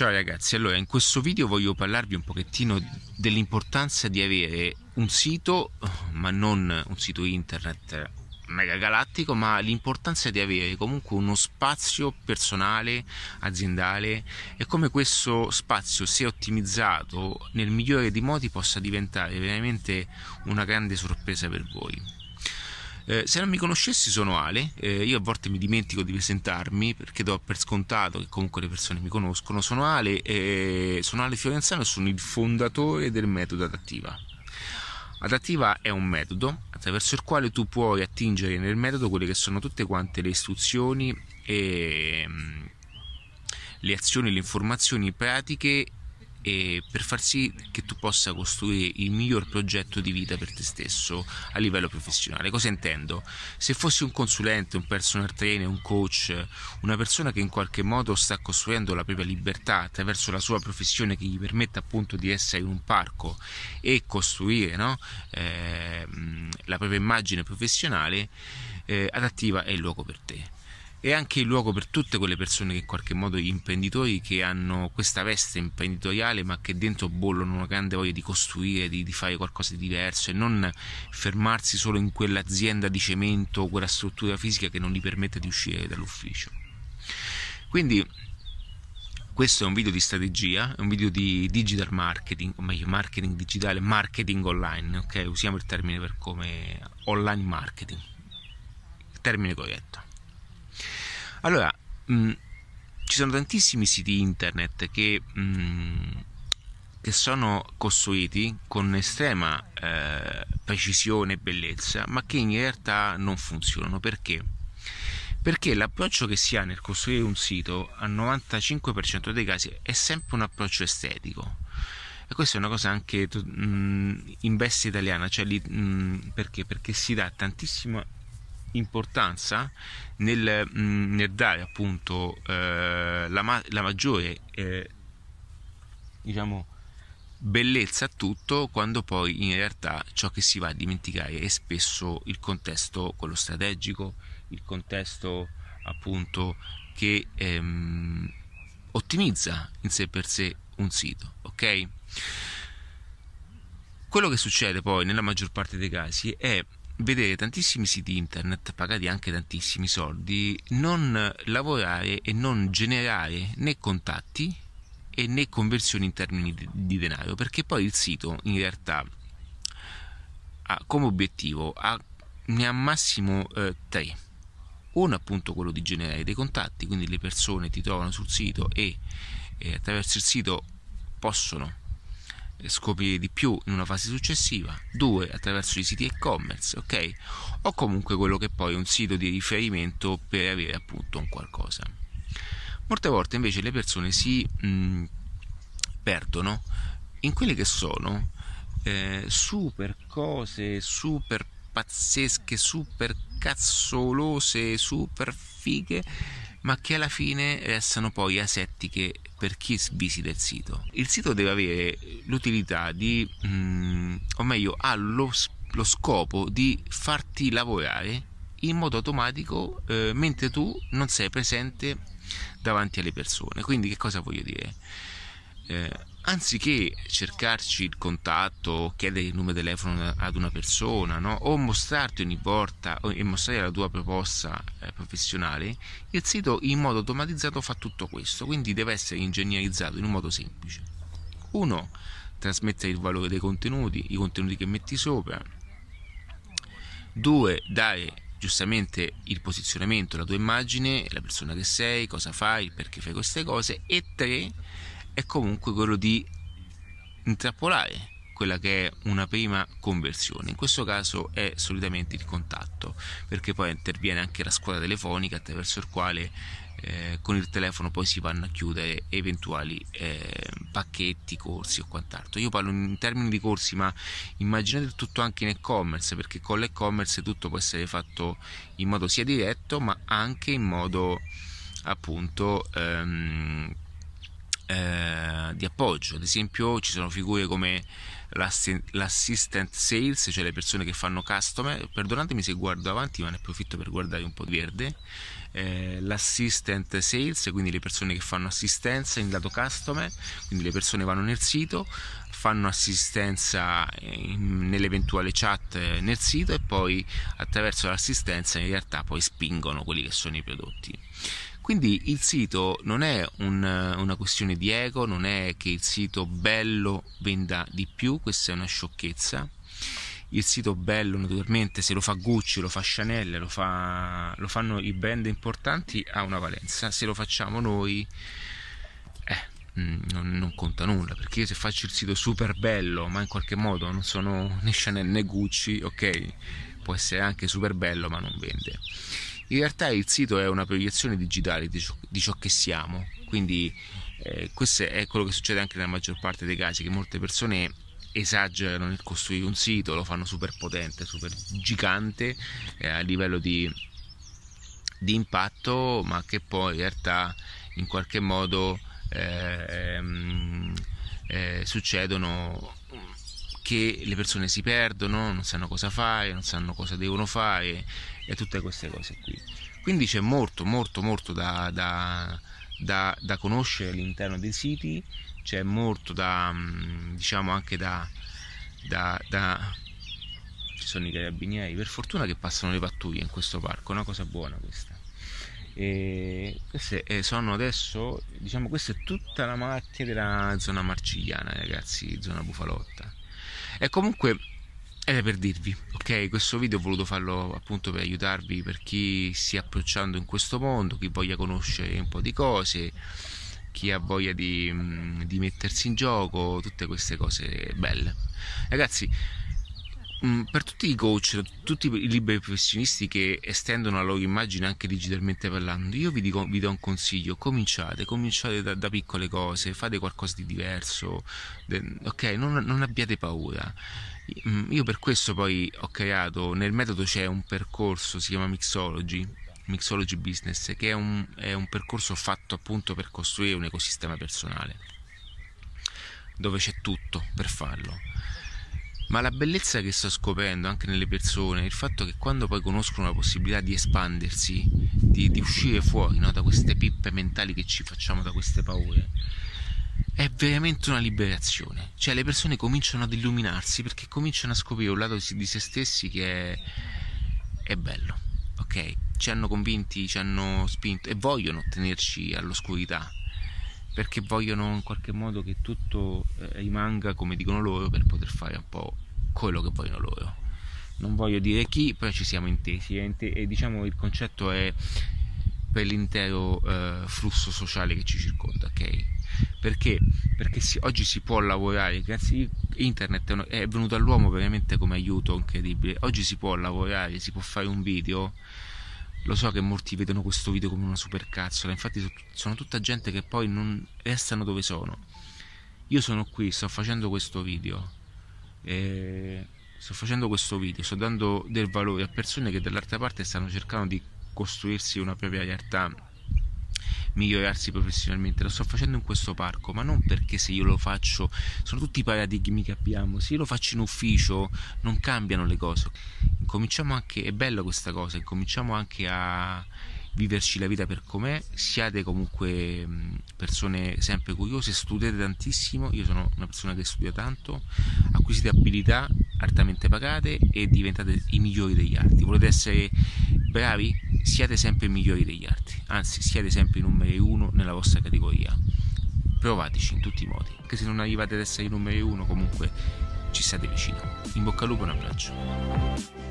Ciao ragazzi, allora in questo video voglio parlarvi un pochettino dell'importanza di avere un sito, ma non un sito internet mega galattico, ma l'importanza di avere comunque uno spazio personale, aziendale e come questo spazio se ottimizzato nel migliore dei modi possa diventare veramente una grande sorpresa per voi. Eh, se non mi conoscessi sono Ale, eh, io a volte mi dimentico di presentarmi perché do per scontato che comunque le persone mi conoscono. Sono Ale, eh, sono Ale Fiorenzano e sono il fondatore del metodo adattiva. Adattiva è un metodo attraverso il quale tu puoi attingere nel metodo quelle che sono tutte quante le istruzioni e mm, le azioni, le informazioni pratiche e per far sì che tu possa costruire il miglior progetto di vita per te stesso a livello professionale. Cosa intendo? Se fossi un consulente, un personal trainer, un coach, una persona che in qualche modo sta costruendo la propria libertà attraverso la sua professione che gli permette appunto di essere in un parco e costruire no? eh, la propria immagine professionale, eh, adattiva è il luogo per te è anche il luogo per tutte quelle persone che in qualche modo imprenditori che hanno questa veste imprenditoriale ma che dentro bollono una grande voglia di costruire, di, di fare qualcosa di diverso e non fermarsi solo in quell'azienda di cemento o quella struttura fisica che non gli permette di uscire dall'ufficio. Quindi questo è un video di strategia, è un video di digital marketing, o meglio marketing digitale, marketing online, ok? Usiamo il termine per come online marketing, termine corretto. Allora, mh, mm, ci sono tantissimi siti internet che, mh, mm, che sono costruiti con estrema eh, precisione e bellezza, ma che in realtà non funzionano. Perché? Perché l'approccio che si ha nel costruire un sito al 95% dei casi è sempre un approccio estetico. E questa è una cosa anche mh, mm, in veste italiana, cioè lì, perché? Perché si dà tantissima importanza nel, mm, nel dare appunto eh, la, la, maggiore eh, diciamo bellezza a tutto quando poi in realtà ciò che si va a dimenticare è spesso il contesto quello strategico il contesto appunto che ehm, ottimizza in sé per sé un sito ok? Quello che succede poi nella maggior parte dei casi è vedere tantissimi siti internet pagati anche tantissimi soldi non lavorare e non generare né contatti e né conversioni in termini di, denaro perché poi il sito in realtà ha come obiettivo ha, ne ha massimo eh, tre. Uno appunto quello di generare dei contatti quindi le persone ti trovano sul sito e eh, attraverso il sito possono scoprire di più in una fase successiva, due attraverso i siti e-commerce, ok? O comunque quello che poi è un sito di riferimento per avere appunto un qualcosa. Molte volte invece le persone si mh, mm, perdono in quelle che sono eh, super cose, super pazzesche, super cazzolose, super fighe ma che alla fine restano poi asettiche per chi visita il sito. Il sito deve avere l'utilità di, mm, o meglio, ha lo, lo, scopo di farti lavorare in modo automatico eh, mentre tu non sei presente davanti alle persone. Quindi che cosa voglio dire? Eh, anziché cercarci il contatto, chiedere il numero di telefono ad una persona, no? o mostrarti ogni volta e mostrare la tua proposta eh, professionale, il sito in modo automatizzato fa tutto questo, quindi deve essere ingegnerizzato in un modo semplice. Uno, trasmettere il valore dei contenuti, i contenuti che metti sopra. Due, dare giustamente il posizionamento, la tua immagine, la persona che sei, cosa fai, perché fai queste cose. E tre, è comunque quello di intrappolare quella che è una prima conversione. In questo caso è solitamente il contatto, perché poi interviene anche la squadra telefonica attraverso il quale eh, con il telefono poi si vanno a chiudere eventuali eh, pacchetti, corsi o quant'altro. Io parlo in termini di corsi, ma immaginate tutto anche in e-commerce, perché con l'e-commerce tutto può essere fatto in modo sia diretto, ma anche in modo appunto ehm, eh, di appoggio. Ad esempio ci sono figure come l'assistant sales, cioè le persone che fanno customer. Perdonatemi se guardo avanti, ma ne approfitto per guardare un po' di verde. eh, l'assistant sales, quindi le persone che fanno assistenza in lato customer, quindi le persone vanno nel sito, fanno assistenza in, nell'eventuale chat nel sito e poi attraverso l'assistenza in realtà poi spingono quelli che sono i prodotti. Quindi il sito non è un, una questione di ego, non è che il sito bello venda di più, questa è una sciocchezza. Il sito bello naturalmente se lo fa Gucci, lo fa Chanel, lo, fa, lo fanno i brand importanti ha una valenza, se lo facciamo noi eh, mm, non, non, conta nulla perché io se faccio il sito super bello ma in qualche modo non sono né Chanel né Gucci ok può essere anche super bello ma non vende in realtà il sito è una proiezione digitale di ciò, di ciò che siamo. Quindi eh, questo è quello che succede anche nella maggior parte dei casi che molte persone esagerano nel costruire un sito, lo fanno super potente, super gigante eh, a livello di, di, impatto, ma che poi in realtà in qualche modo eh, eh, succedono che le persone si perdono, non sanno cosa fare, non sanno cosa devono fare e tutte queste cose qui. Quindi c'è molto, molto, molto da, da, da, da conoscere all'interno dei siti c'è molto da mm, diciamo anche da, ci sono i carabinieri per fortuna che passano le pattuglie in questo parco una cosa buona questa e queste sono adesso diciamo questa è tutta la macchia della zona marcigliana ragazzi zona bufalotta e comunque era per dirvi ok questo video ho voluto farlo appunto per aiutarvi per chi si stia approcciando in questo mondo chi voglia conoscere un po' di cose chi ha voglia di, mm, di mettersi in gioco, tutte queste cose belle. Ragazzi, per tutti i coach, tutti i liberi professionisti che estendono la loro immagine anche digitalmente parlando, io vi, dico, vi do un consiglio: cominciate, cominciate da, da, piccole cose, fate qualcosa di diverso, ok? Non, non abbiate paura. Mm, io per questo poi ho creato, nel metodo c'è un percorso, si chiama Mixology, Mixology Business, che è un, è un percorso fatto appunto per costruire un ecosistema personale, dove c'è tutto per farlo. Ma la bellezza che sto scoprendo anche nelle persone, il fatto che quando poi conoscono la possibilità di espandersi, di, di uscire fuori no, da queste pippe mentali che ci facciamo, da queste paure, è veramente una liberazione. Cioè le persone cominciano ad illuminarsi perché cominciano a scoprire un lato di se stessi che è, è bello. Ok? ci hanno convinti, ci hanno spinto e vogliono tenerci all'oscurità perché vogliono in qualche modo che tutto eh, rimanga come dicono loro per poter fare un po' quello che vogliono loro. Non voglio dire chi, però ci siamo intesi e, e diciamo il concetto è per l'intero eh, flusso sociale che ci circonda, ok? Perché? Perché si, oggi si può lavorare, grazie a internet è venuto all'uomo veramente come aiuto incredibile. Oggi si può lavorare, si può fare un video lo so che molti vedono questo video come una supercazzola, infatti sono tutta gente che poi non restano dove sono. Io sono qui, sto facendo questo video. E sto facendo questo video, sto dando del valore a persone che dall'altra parte stanno cercando di costruirsi una propria realtà migliorarsi professionalmente. Lo sto facendo in questo parco, ma non perché se io lo faccio, sono tutti i paradigmi che abbiamo. Se io lo faccio in ufficio, non cambiano le cose. Incominciamo anche, è bella questa cosa, incominciamo anche a viverci la vita per com'è, siate comunque persone sempre curiose, studiate tantissimo, io sono una persona che studia tanto, acquisite abilità altamente pagate e diventate i migliori degli altri. Volete essere bravi? Siate sempre i migliori degli altri, anzi siate sempre i numeri uno nella vostra categoria. Provateci in tutti i modi, anche se non arrivate ad essere i numeri uno comunque ci state vicino. In bocca al lupo un abbraccio.